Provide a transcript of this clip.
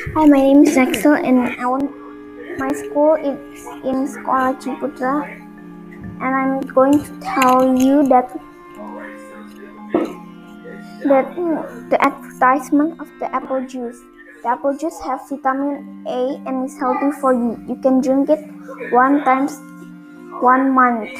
Hi, my name is Axel, and I want my school is in Sekolah Ciputra, and I'm going to tell you that that the advertisement of the apple juice. The apple juice have vitamin A and is healthy for you. You can drink it one times one month.